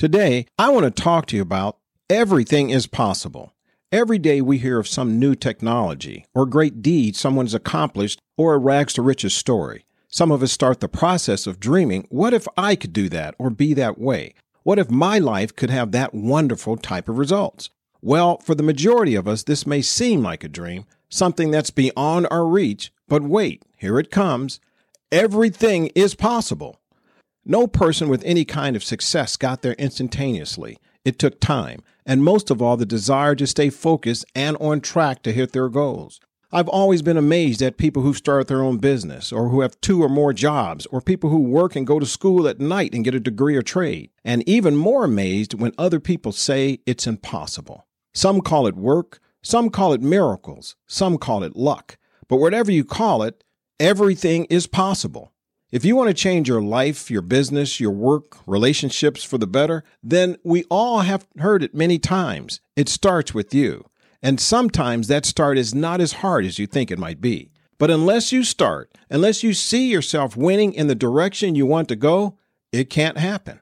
Today, I want to talk to you about everything is possible. Every day we hear of some new technology or great deed someone's accomplished or a rags to riches story. Some of us start the process of dreaming what if I could do that or be that way? What if my life could have that wonderful type of results? Well, for the majority of us, this may seem like a dream, something that's beyond our reach, but wait, here it comes. Everything is possible. No person with any kind of success got there instantaneously. It took time, and most of all, the desire to stay focused and on track to hit their goals. I've always been amazed at people who start their own business, or who have two or more jobs, or people who work and go to school at night and get a degree or trade. And even more amazed when other people say it's impossible. Some call it work, some call it miracles, some call it luck. But whatever you call it, everything is possible. If you want to change your life, your business, your work, relationships for the better, then we all have heard it many times. It starts with you. And sometimes that start is not as hard as you think it might be. But unless you start, unless you see yourself winning in the direction you want to go, it can't happen.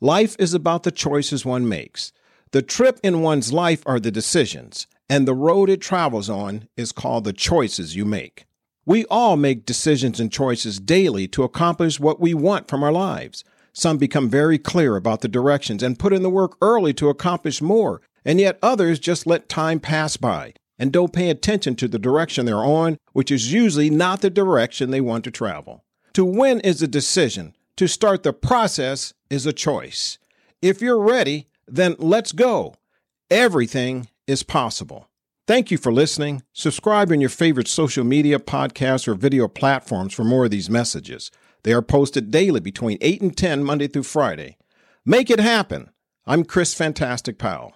Life is about the choices one makes. The trip in one's life are the decisions, and the road it travels on is called the choices you make. We all make decisions and choices daily to accomplish what we want from our lives. Some become very clear about the directions and put in the work early to accomplish more, and yet others just let time pass by and don't pay attention to the direction they're on, which is usually not the direction they want to travel. To win is a decision, to start the process is a choice. If you're ready, then let's go. Everything is possible. Thank you for listening. Subscribe in your favorite social media, podcast, or video platforms for more of these messages. They are posted daily between 8 and 10, Monday through Friday. Make it happen. I'm Chris Fantastic Powell.